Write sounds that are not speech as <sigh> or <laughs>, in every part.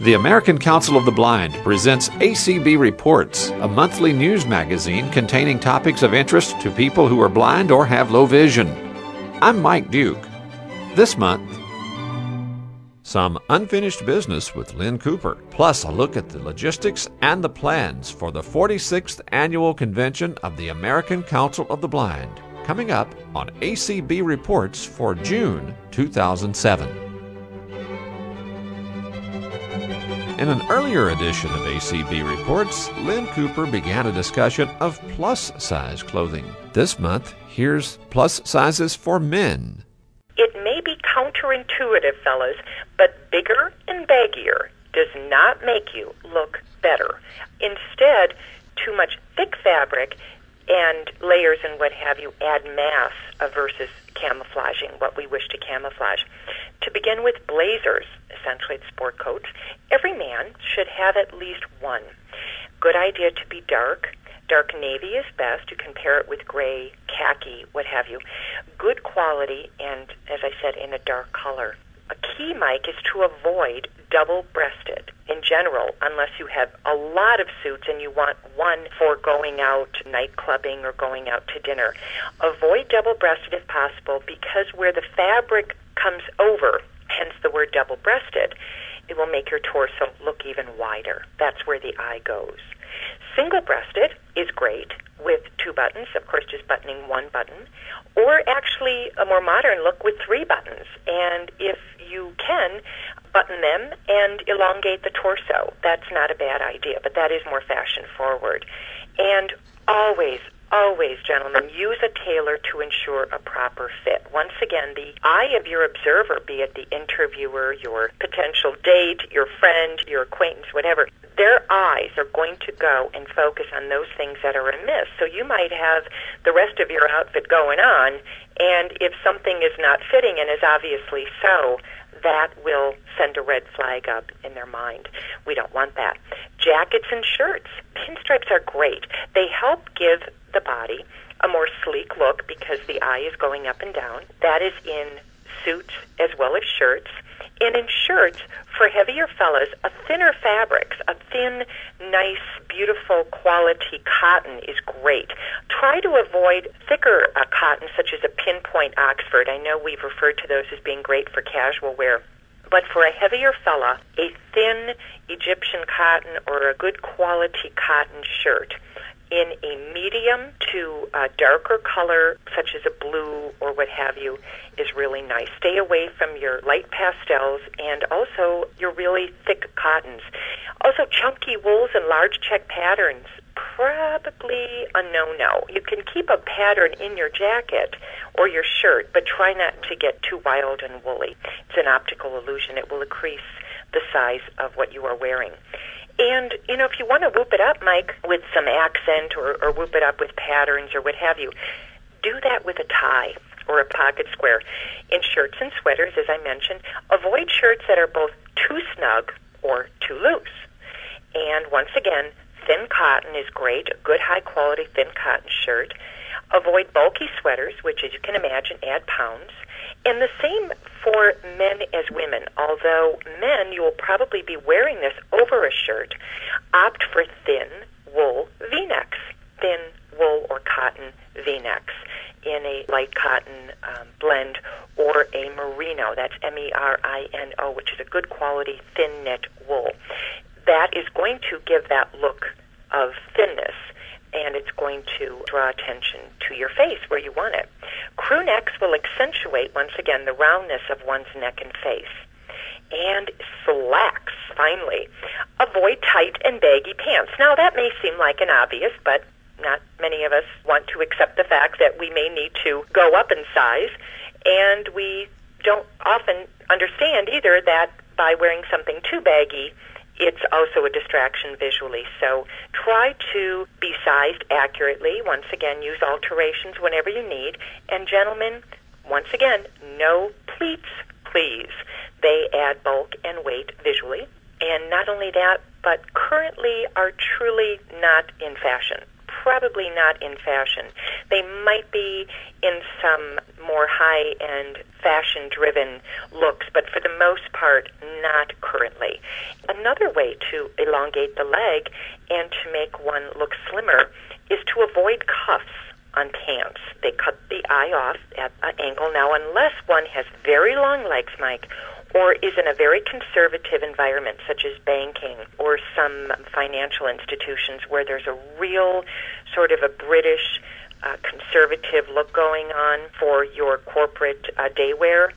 The American Council of the Blind presents ACB Reports, a monthly news magazine containing topics of interest to people who are blind or have low vision. I'm Mike Duke. This month, some unfinished business with Lynn Cooper, plus a look at the logistics and the plans for the 46th annual convention of the American Council of the Blind, coming up on ACB Reports for June 2007. In an earlier edition of ACB Reports, Lynn Cooper began a discussion of plus size clothing. This month, here's plus sizes for men. It may be counterintuitive, fellas, but bigger and baggier does not make you look better. Instead, too much thick fabric and layers and what have you add mass versus camouflaging what we wish to camouflage. To begin with, blazers, essentially it's sport coats. Every man should have at least one. Good idea to be dark. Dark navy is best. You can pair it with gray, khaki, what have you. Good quality, and as I said, in a dark color. A key, Mike, is to avoid double breasted in general, unless you have a lot of suits and you want one for going out night clubbing or going out to dinner. Avoid double breasted if possible because where the fabric comes over, hence the word double breasted, it will make your torso look even wider. That's where the eye goes. Single breasted is great with two buttons, of course, just buttoning one button, or actually a more modern look with three buttons. And if you can, button them and elongate the torso. That's not a bad idea, but that is more fashion forward. And always, always, gentlemen, use a tailor to ensure a proper fit. Once again, the eye of your observer, be it the interviewer, your potential date, your friend, your acquaintance, whatever, their eyes are going to go and focus on those things that are amiss. So you might have the rest of your outfit going on, and if something is not fitting, and is obviously so, that will send a red flag up in their mind. We don't want that. Jackets and shirts. Pinstripes are great. They help give the body a more sleek look because the eye is going up and down. That is in suits as well as shirts. And in shirts, for heavier fellas, a thinner fabrics, a thin, nice, beautiful quality cotton is great. Try to avoid thicker uh, cotton, such as a pinpoint Oxford. I know we've referred to those as being great for casual wear. But for a heavier fella, a thin Egyptian cotton or a good quality cotton shirt in a medium to a darker color, such as a blue or what have you, is really nice. Stay away from your light pastels and also your really thick cottons. Also, chunky wools and large check patterns. Probably a no no. You can keep a pattern in your jacket or your shirt, but try not to get too wild and woolly. It's an optical illusion. It will increase the size of what you are wearing. And, you know, if you want to whoop it up, Mike, with some accent or, or whoop it up with patterns or what have you, do that with a tie or a pocket square. In shirts and sweaters, as I mentioned, avoid shirts that are both too snug or too loose. And once again, thin cotton is great, a good high quality thin cotton shirt. Avoid bulky sweaters, which, as you can imagine, add pounds. And the same for men as women, although men, you will probably be wearing this over a shirt. Opt for thin wool v necks, thin wool or cotton v necks in a light cotton um, blend or a merino. That's M E R I N O, which is a good quality thin knit wool. That is going to give that look of thinness and it's going to draw attention to your face where you want it. Crew necks will accentuate, once again, the roundness of one's neck and face. And slacks, finally. Avoid tight and baggy pants. Now, that may seem like an obvious, but not many of us want to accept the fact that we may need to go up in size, and we don't often understand either that by wearing something too baggy, it's also a distraction visually. So try to be sized accurately. Once again, use alterations whenever you need. And gentlemen, once again, no pleats, please. They add bulk and weight visually. And not only that, but currently are truly not in fashion. Probably not in fashion. They might be in some more high end fashion driven looks, but for the most part, not currently. Another way to elongate the leg and to make one look slimmer is to avoid cuffs on pants. They cut the eye off at an angle. Now, unless one has very long legs, Mike, or is in a very conservative environment, such as banking or some financial institutions where there's a real sort of a British uh, conservative look going on for your corporate uh, day wear,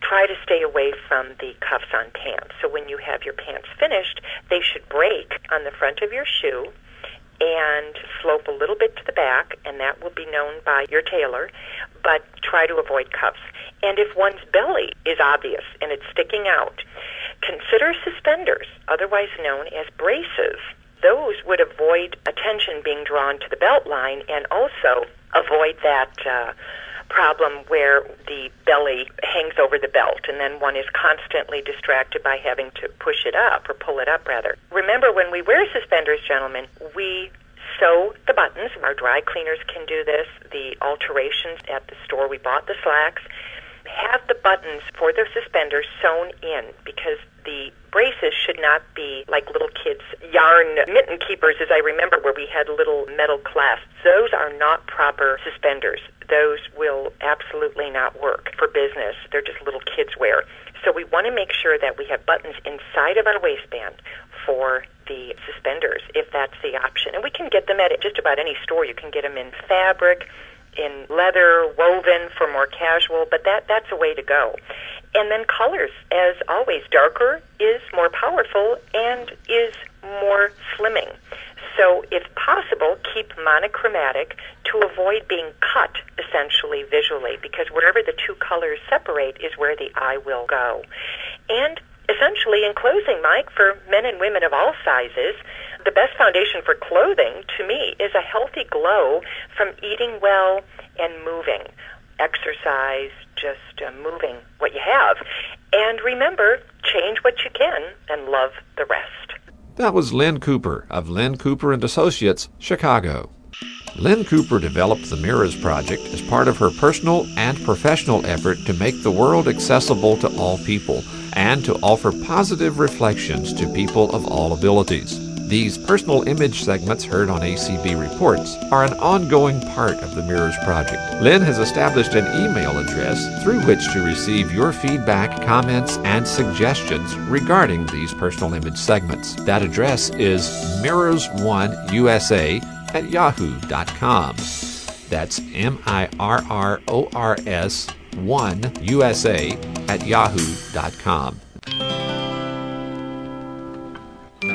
try to stay away from the cuffs on pants. So when you have your pants finished, they should break on the front of your shoe and slope a little bit to the back, and that will be known by your tailor, but try to avoid cuffs. And if one's belly is obvious and it's sticking out, consider suspenders, otherwise known as braces. Those would avoid attention being drawn to the belt line and also avoid that uh, problem where the belly hangs over the belt and then one is constantly distracted by having to push it up or pull it up rather. Remember when we wear suspenders, gentlemen, we sew the buttons. Our dry cleaners can do this. The alterations at the store we bought the slacks have the buttons for the suspenders sewn in because the braces should not be like little kids' yarn mitten keepers, as I remember, where we had little metal clasps. Those are not proper suspenders. Those will absolutely not work for business. They're just little kids' wear. So we want to make sure that we have buttons inside of our waistband for the suspenders, if that's the option. And we can get them at just about any store. You can get them in fabric in leather, woven for more casual, but that that's a way to go. And then colors, as always, darker is more powerful and is more slimming. So, if possible, keep monochromatic to avoid being cut essentially visually, because wherever the two colors separate is where the eye will go. And essentially, in closing, Mike, for men and women of all sizes, the best foundation for clothing to me is a healthy glow from eating well and moving. Exercise, just uh, moving what you have. And remember, change what you can and love the rest. That was Lynn Cooper of Lynn Cooper and Associates, Chicago. Lynn Cooper developed the Mirrors Project as part of her personal and professional effort to make the world accessible to all people and to offer positive reflections to people of all abilities. These personal image segments heard on ACB Reports are an ongoing part of the Mirrors Project. Lynn has established an email address through which to receive your feedback, comments, and suggestions regarding these personal image segments. That address is mirrors1usa at yahoo.com. That's M I R R O R S 1 USA at yahoo.com.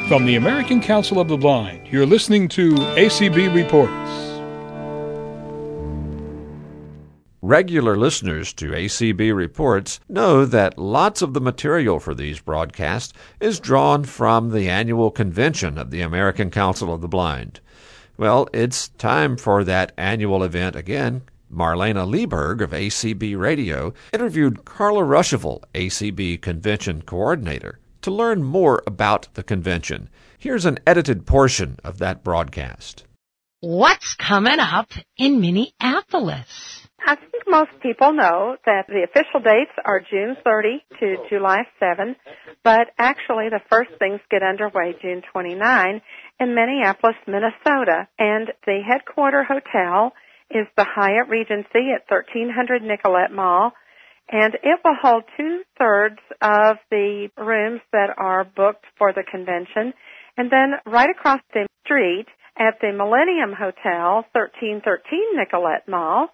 From the American Council of the Blind, you're listening to ACB Reports. Regular listeners to ACB Reports know that lots of the material for these broadcasts is drawn from the annual convention of the American Council of the Blind. Well, it's time for that annual event again. Marlaina Lieberg of ACB Radio interviewed Carla Ruschival, ACB Convention Coordinator to learn more about the convention. Here's an edited portion of that broadcast. What's coming up in Minneapolis? I think most people know that the official dates are June 30 to July 7, but actually the first things get underway June 29 in Minneapolis, Minnesota, and the headquarter hotel is the Hyatt Regency at 1300 Nicollet Mall and it will hold two thirds of the rooms that are booked for the convention. And then right across the street at the Millennium Hotel, 1313 Nicollet Mall,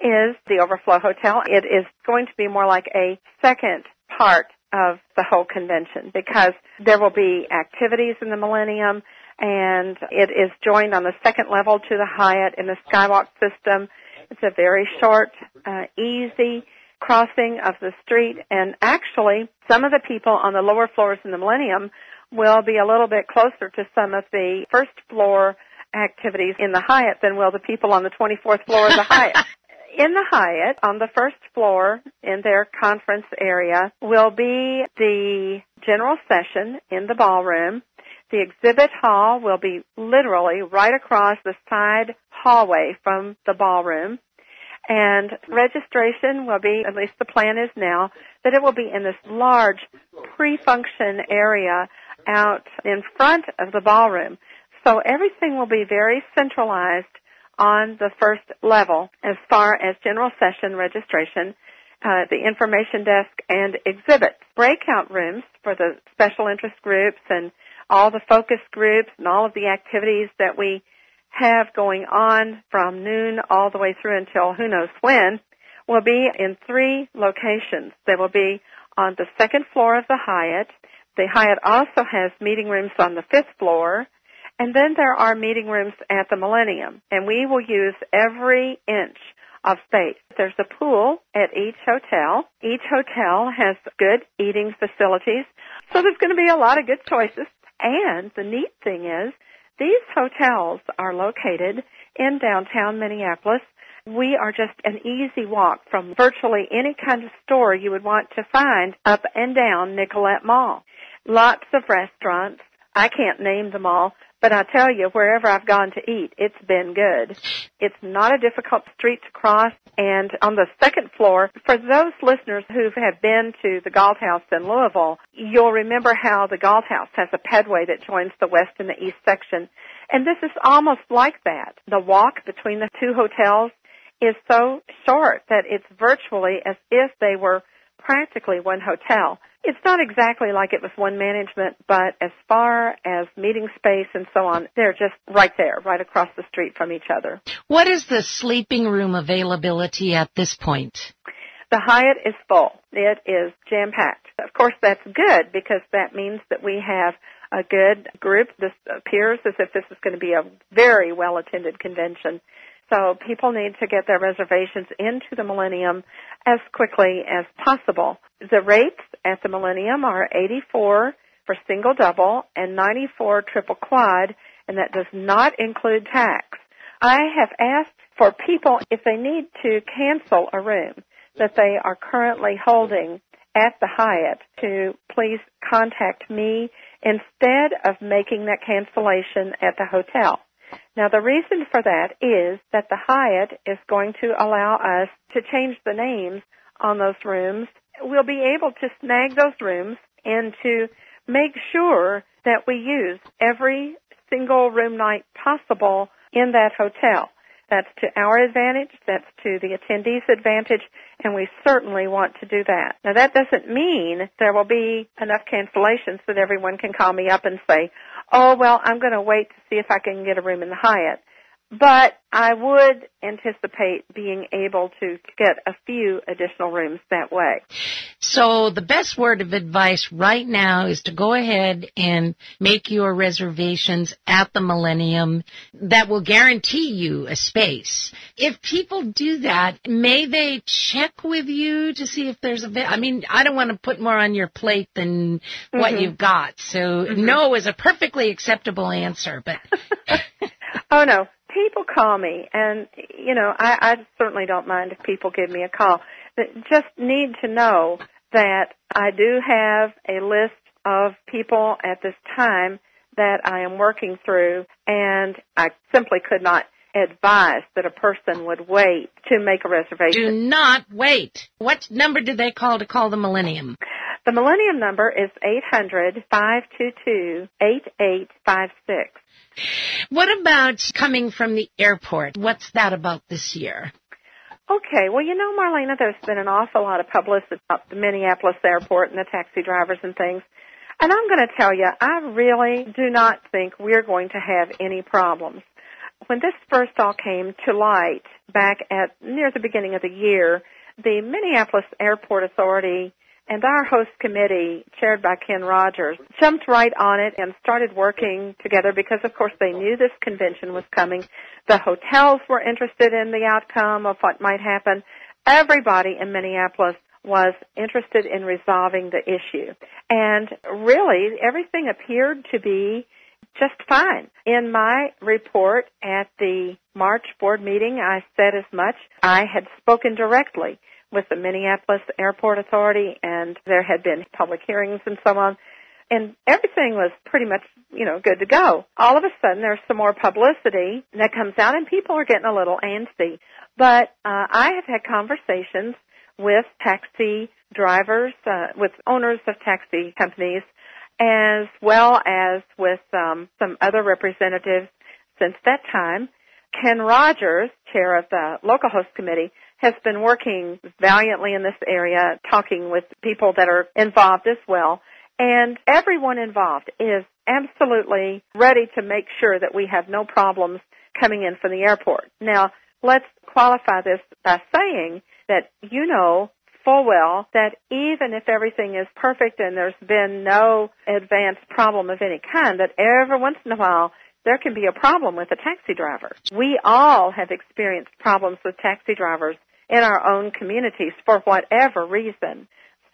is the Overflow Hotel. It is going to be more like a second part of the whole convention because there will be activities in the Millennium and it is joined on the second level to the Hyatt in the Skywalk system. It's a very short, uh, easy crossing of the street and actually some of the people on the lower floors in the Millennium will be a little bit closer to some of the first floor activities in the Hyatt than will the people on the 24th floor of the <laughs> Hyatt. In the Hyatt, on the first floor in their conference area, will be the general session in the ballroom. The exhibit hall will be literally right across the side hallway from the ballroom. And registration will be, at least the plan is now, that it will be in this large pre-function area out in front of the ballroom. So everything will be very centralized on the first level as far as general session registration, uh, the information desk and exhibits. Breakout rooms for the special interest groups and all the focus groups and all of the activities that we have going on from noon all the way through until who knows when will be in three locations. They will be on the second floor of the Hyatt. The Hyatt also has meeting rooms on the fifth floor. And then there are meeting rooms at the Millennium. And we will use every inch of space. There's a pool at each hotel. Each hotel has good eating facilities. So there's going to be a lot of good choices. And the neat thing is these hotels are located in downtown Minneapolis. We are just an easy walk from virtually any kind of store you would want to find up and down Nicollet Mall. Lots of restaurants. I can't name them all, but I tell you, wherever I've gone to eat, it's been good. It's not a difficult street to cross. And on the second floor, for those listeners who have been to the Galt House in Louisville, you'll remember how the Galt House has a pedway that joins the west and the east section. And this is almost like that. The walk between the two hotels is so short that it's virtually as if they were practically one hotel. It's not exactly like it was one management, but as far as meeting space and so on, they're just right there, right across the street from each other. What is the sleeping room availability at this point? The Hyatt is full. It is jam packed. Of course, that's good because that means that we have a good group. This appears as if this is going to be a very well attended convention. So people need to get their reservations into the Millennium as quickly as possible. The rates at the Millennium are 84 for single double and 94 triple quad, and that does not include tax. I have asked for people if they need to cancel a room that they are currently holding at the Hyatt to please contact me instead of making that cancellation at the hotel. Now the reason for that is that the Hyatt is going to allow us to change the names on those rooms. We'll be able to snag those rooms and to make sure that we use every single room night possible in that hotel. That's to our advantage, that's to the attendees' advantage, and we certainly want to do that. Now that doesn't mean there will be enough cancellations that everyone can call me up and say, oh, well, I'm going to wait to see if I can get a room in the Hyatt. But I would anticipate being able to get a few additional rooms that way. So the best word of advice right now is to go ahead and make your reservations at the Millennium that will guarantee you a space. If people do that, may they check with you to see if there's a, I mean, I don't want to put more on your plate than what mm-hmm. you've got. So mm-hmm. no is a perfectly acceptable answer, but. <laughs> oh no, people call me, and you know, I, I certainly don't mind if people give me a call. But just need to know that I do have a list of people at this time that I am working through, and I simply could not advise that a person would wait to make a reservation. Do not wait. What number did they call to call the Millennium? The Millennium number is eight hundred five two two eight eight five six. What about coming from the airport? What's that about this year? Okay, well, you know, Marlaina, there's been an awful lot of publicity about the Minneapolis airport and the taxi drivers and things. And I'm going to tell you, I really do not think we're going to have any problems. When this first all came to light back at near the beginning of the year, the Minneapolis Airport Authority and our host committee, chaired by Ken Rogers, jumped right on it and started working together because, of course, they knew this convention was coming. The hotels were interested in the outcome of what might happen. Everybody in Minneapolis was interested in resolving the issue. And really, everything appeared to be just fine. In my report at the March board meeting, I said as much. I had spoken directly with the Minneapolis Airport Authority, and there had been public hearings and so on. and everything was pretty much, you know, good to go. All of a sudden, there's some more publicity that comes out, and people are getting a little antsy. But uh, I have had conversations with taxi drivers, uh, with owners of taxi companies, as well as with um, some other representatives since that time. Ken Rogers, chair of the local host committee, has been working valiantly in this area, talking with people that are involved as well. And everyone involved is absolutely ready to make sure that we have no problems coming in from the airport. Now, let's qualify this by saying that you know full well that even if everything is perfect and there's been no advanced problem of any kind, that every once in a while there can be a problem with a taxi driver. We all have experienced problems with taxi drivers in our own communities for whatever reason.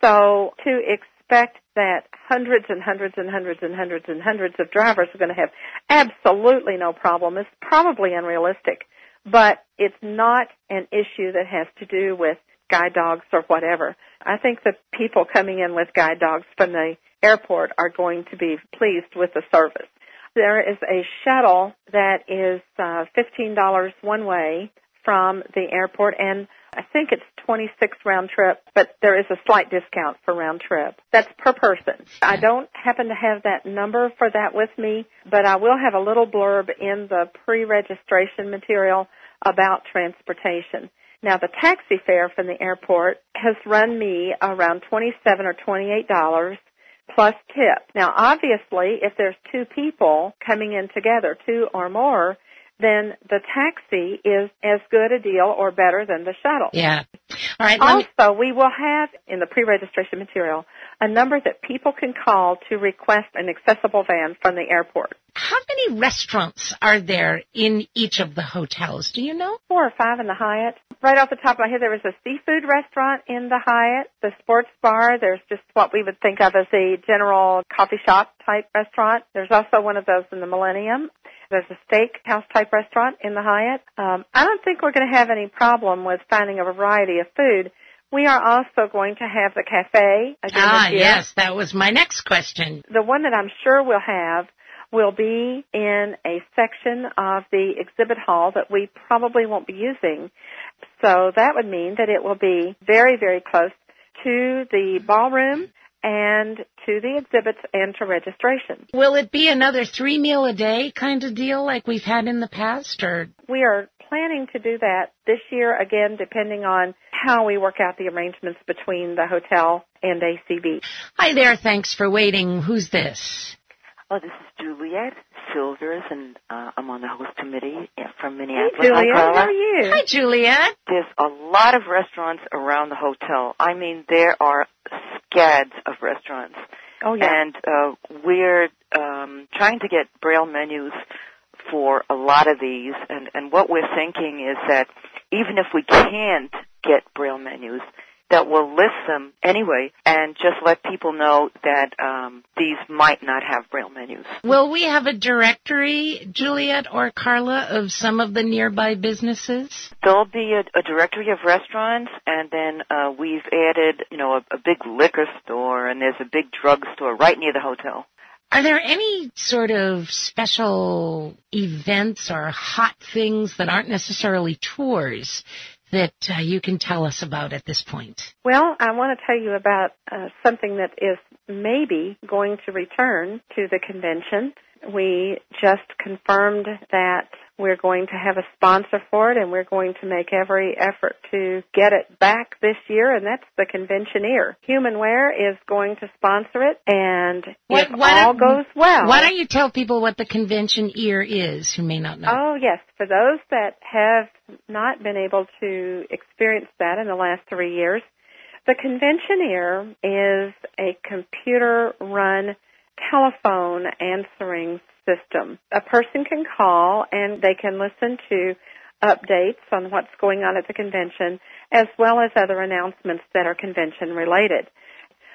So to expect that hundreds and hundreds and hundreds and hundreds and hundreds of drivers are going to have absolutely no problem is probably unrealistic. But it's not an issue that has to do with guide dogs or whatever. I think the people coming in with guide dogs from the airport are going to be pleased with the service. There is a shuttle that is uh, $15 one way from the airport and I think it's 26 round trip, but there is a slight discount for round trip. That's per person. I don't happen to have that number for that with me, but I will have a little blurb in the pre-registration material about transportation. Now the taxi fare from the airport has run me around 27 or 28 dollars plus tip. Now obviously if there's two people coming in together, two or more, then the taxi is as good a deal or better than the shuttle. Yeah. All right. Also, me... we will have in the pre-registration material a number that people can call to request an accessible van from the airport. How many restaurants are there in each of the hotels? Do you know? Four or five in the Hyatt. Right off the top of my head, there is a seafood restaurant in the Hyatt, the sports bar. There's just what we would think of as a general coffee shop type restaurant. There's also one of those in the Millennium. There's a steakhouse type restaurant in the Hyatt. Um, I don't think we're going to have any problem with finding a variety of food. We are also going to have the cafe again Ah, yes, that was my next question. The one that I'm sure we'll have will be in a section of the exhibit hall that we probably won't be using. So that would mean that it will be very, very close to the ballroom and to the exhibits and to registration. Will it be another three meal a day kind of deal like we've had in the past or? We are planning to do that this year again depending on how we work out the arrangements between the hotel and ACB. Hi there, thanks for waiting. Who's this? Oh, this is Juliet Silvers, and uh, I'm on the host committee from Minneapolis. Hey, Juliet, Hi, how are you? Hi, Juliet. There's a lot of restaurants around the hotel. I mean, there are scads of restaurants. Oh, yeah. And uh, we're um, trying to get braille menus for a lot of these, and, and what we're thinking is that even if we can't get braille menus, that we'll list them anyway and just let people know that um, these might not have braille menus. Will we have a directory, Juliet or Carla, of some of the nearby businesses? There'll be a, a directory of restaurants, and then uh, we've added, you know, a, a big liquor store, and there's a big drug store right near the hotel. Are there any sort of special events or hot things that aren't necessarily tours that uh, you can tell us about at this point? Well, I want to tell you about uh, something that is maybe going to return to the convention. We just confirmed that we're going to have a sponsor for it and we're going to make every effort to get it back this year and that's the Conventioneer. Humanware is going to sponsor it and What- if why all don't- goes well. Why don't you tell people what the convention ear is who may not know? Oh yes, for those that have not been able to experience that in the last three years, the Conventioneer is a computer run telephone answering system. A person can call and they can listen to updates on what's going on at the convention as well as other announcements that are convention related.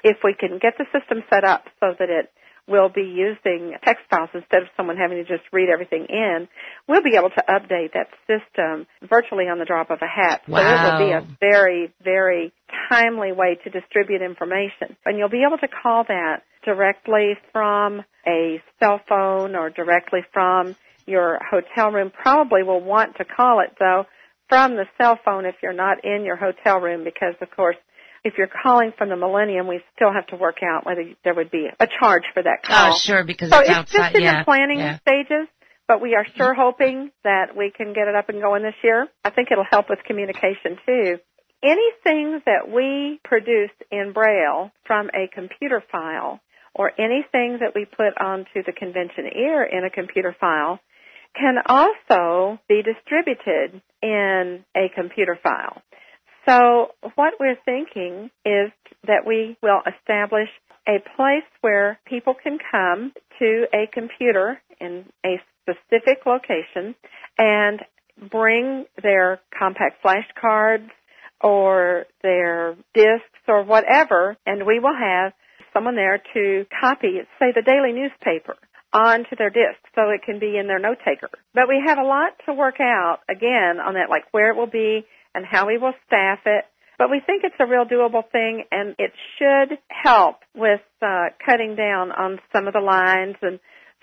If we can get the system set up so that it we'll be using text files instead of someone having to just read everything in. We'll be able to update that system virtually on the drop of a hat. Wow. So it will be a very, very timely way to distribute information. And you'll be able to call that directly from a cell phone or directly from your hotel room. Probably will want to call it though from the cell phone if you're not in your hotel room because of course if you're calling from the Millennium, we still have to work out whether there would be a charge for that call. Oh, sure, because so it's, it's outside. just in yeah. the planning yeah. stages, but we are sure hoping that we can get it up and going this year. I think it'll help with communication too. Anything that we produce in Braille from a computer file or anything that we put onto the convention ear in a computer file can also be distributed in a computer file. So what we're thinking is that we will establish a place where people can come to a computer in a specific location and bring their compact flash cards or their discs or whatever, and we will have someone there to copy, say, the daily newspaper onto their disc so it can be in their note taker. But we have a lot to work out, again, on that, like where it will be and how we will staff it. But we think it's a real doable thing and it should help with uh, cutting down on some of the lines and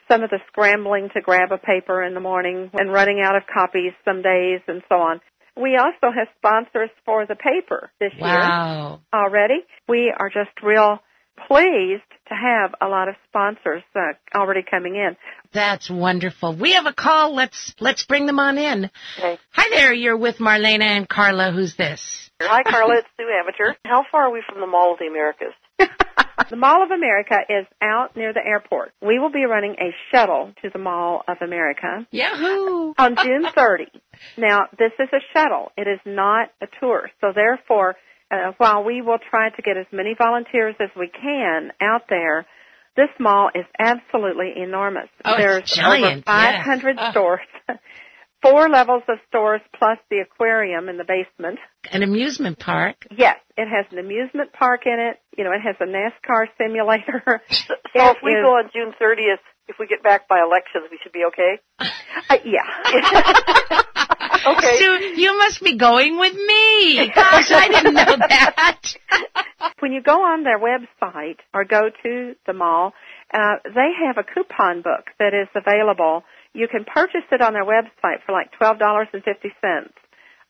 some of the scrambling to grab a paper in the morning and running out of copies some days and so on. We also have sponsors for the paper this Wow. year already. We are just real pleased to have a lot of sponsors uh, already coming in. That's wonderful. We have a call. Let's let's bring them on in. Okay. Hi there. You're with Marlaina and Carla. Who's this? Hi, Carla. It's Sue Ammeter. How far are we from the Mall of the Americas? <laughs> the Mall of America is out near the airport. We will be running a shuttle to the Mall of America Yahoo! <laughs> on June 30. Now, this is a shuttle. It is not a tour. So therefore, uh, while we will try to get as many volunteers as we can out there, this mall is absolutely enormous. Oh, it's There's giant, over yeah. 500 Oh. stores, <laughs> four levels of stores plus the aquarium in the basement. An amusement park. Yes, it has an amusement park in it. You know, it has a NASCAR simulator. <laughs> <laughs> So It if we is- go on June 30th, if we get back by elections, we should be okay? Uh, yeah. Okay. Sue, you must be going with me. Gosh, I didn't know that. <laughs> when you go on their website or go to the mall, uh, they have a coupon book that is available. You can purchase it on their website for like twelve dollars and fifty cents.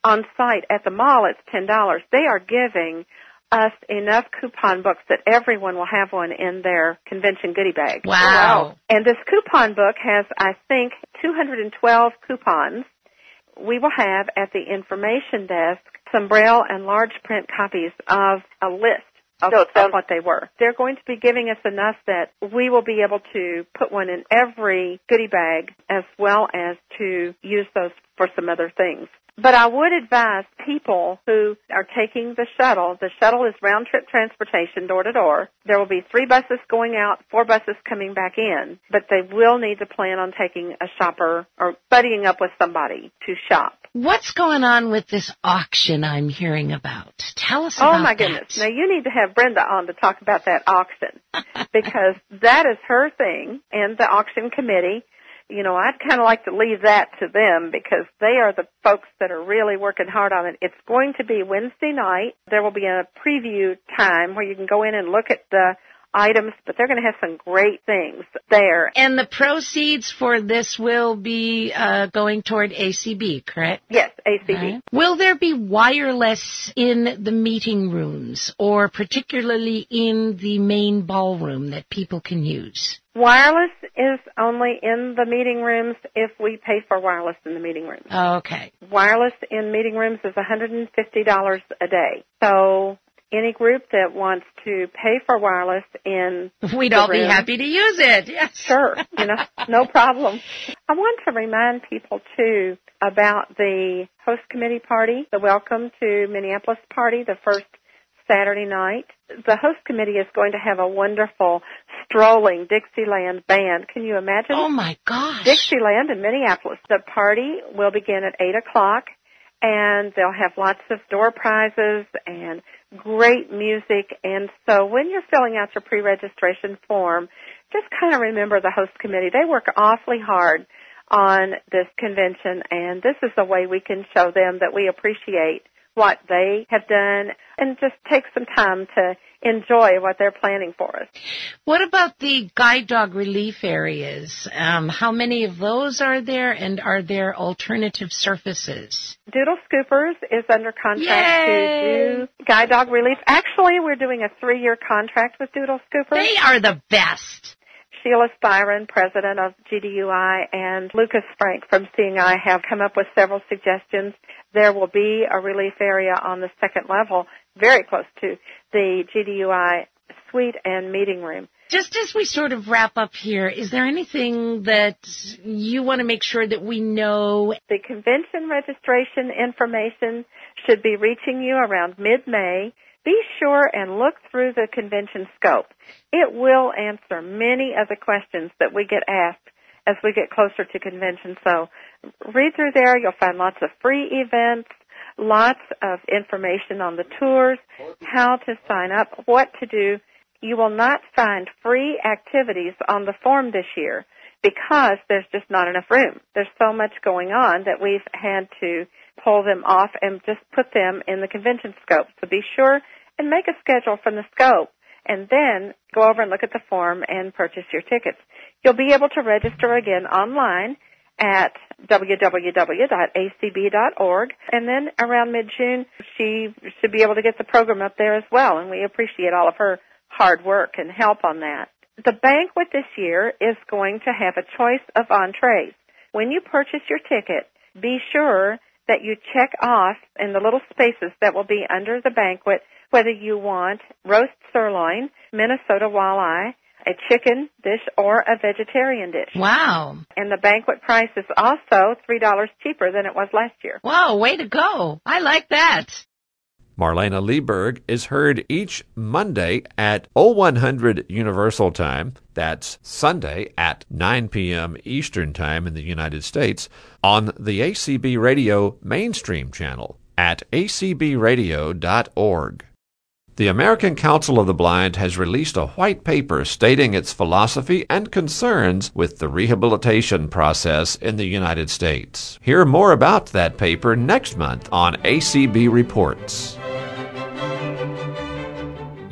On site at the mall, it's ten dollars. They are giving us enough coupon books that everyone will have one in their convention goodie bag. Wow. And this coupon book has, I think, 212 coupons. We will have at the information desk some braille and large print copies of a list of, No, it sounds- of what they were. They're going to be giving us enough that we will be able to put one in every goodie bag as well as to use those for some other things. But I would advise people who are taking the shuttle, the shuttle is round trip transportation door to door. There will be three buses going out, four buses coming back in, but they will need to plan on taking a shopper or buddying up with somebody to shop. What's going on with this auction I'm hearing about? Tell us oh, about Oh my that. goodness. Now you need to have Brenda on to talk about that auction <laughs> because that is her thing and the auction committee. You know, I'd kind of like to leave that to them because they are the folks that are really working hard on it. It's going to be Wednesday night. There will be a preview time where you can go in and look at the items, but they're going to have some great things there. And the proceeds for this will be uh, going toward ACB, correct? Yes, ACB. Right. Will there be wireless in the meeting rooms or particularly in the main ballroom that people can use? Wireless is only in the meeting rooms if we pay for wireless in the meeting rooms. Okay. wireless in meeting rooms is $150 a day. So any group that wants to pay for wireless in We'd all be happy to use it. Yes. Sure, <laughs> you know, no problem. I want to remind people too about the host committee party, the welcome to Minneapolis party, the first Saturday night. The host committee is going to have a wonderful strolling Dixieland band. Can you imagine? Oh my gosh. Dixieland in Minneapolis. The party will begin at 8 o'clock and they'll have lots of door prizes and great music. And so when you're filling out your pre-registration form, just kind of remember the host committee. They work awfully hard on this convention and this is a way we can show them that we appreciate what they have done and just take some time to enjoy what they're planning for us. What about the guide dog relief areas? Um, how many of those are there and are there alternative surfaces? Doodle Scoopers is under contract Yay! to do guide dog relief. Actually, we're doing a three-year contract with Doodle Scoopers. They are the best. Sheila Styron, president of GDUI, and Lukas Franck from Seeing Eye have come up with several suggestions. There will be a relief area on the second level, very close to the GDUI suite and meeting room. Just as we sort of wrap up here, is there anything that you want to make sure that we know? The convention registration information should be reaching you around mid-May. Be sure and look through the convention scope. It will answer many of the questions that we get asked as we get closer to convention. So read through there. You'll find lots of free events, lots of information on the tours, how to sign up, what to do. You will not find free activities on the form this year because there's just not enough room. There's so much going on that we've had to pull them off and just put them in the convention scope. So be sure and make a schedule from the scope and then go over and look at the form and purchase your tickets. You'll be able to register again online at www.acb.org and then around mid-June she should be able to get the program up there as well and we appreciate all of her hard work and help on that. The banquet this year is going to have a choice of entrees. When you purchase your ticket, be sure that you check off in the little spaces that will be under the banquet whether you want roast sirloin, Minnesota walleye, a chicken dish, or a vegetarian dish. Wow. And the banquet price is also $3 cheaper than it was last year. Wow, way to go. I like that. Marlaina Lieberg is heard each Monday at 0100 Universal Time. That's Sunday at 9 p.m. Eastern Time in the United States on the ACB Radio mainstream channel at acbradio.org. The American Council of the Blind has released a white paper stating its philosophy and concerns with the rehabilitation process in the United States. Hear more about that paper next month on ACB Reports.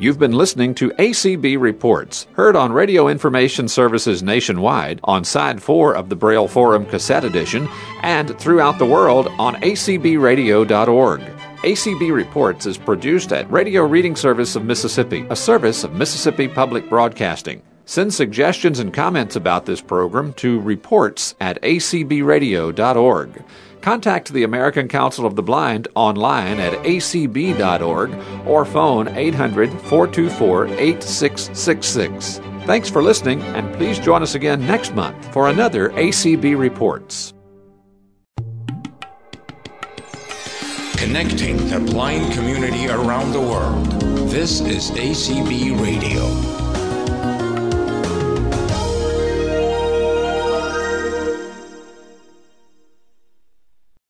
You've been listening to ACB Reports, heard on Radio Information Services nationwide on Side 4 of the Braille Forum Cassette Edition and throughout the world on acbradio.org. ACB Reports is produced at Radio Reading Service of Mississippi, a service of Mississippi Public Broadcasting. Send suggestions and comments about this program to reports at acbradio.org. Contact the American Council of the Blind online at acb.org or phone 800 424 8666. Thanks for listening, and please join us again next month for another ACB Reports. Connecting the blind community around the world. This is ACB Radio.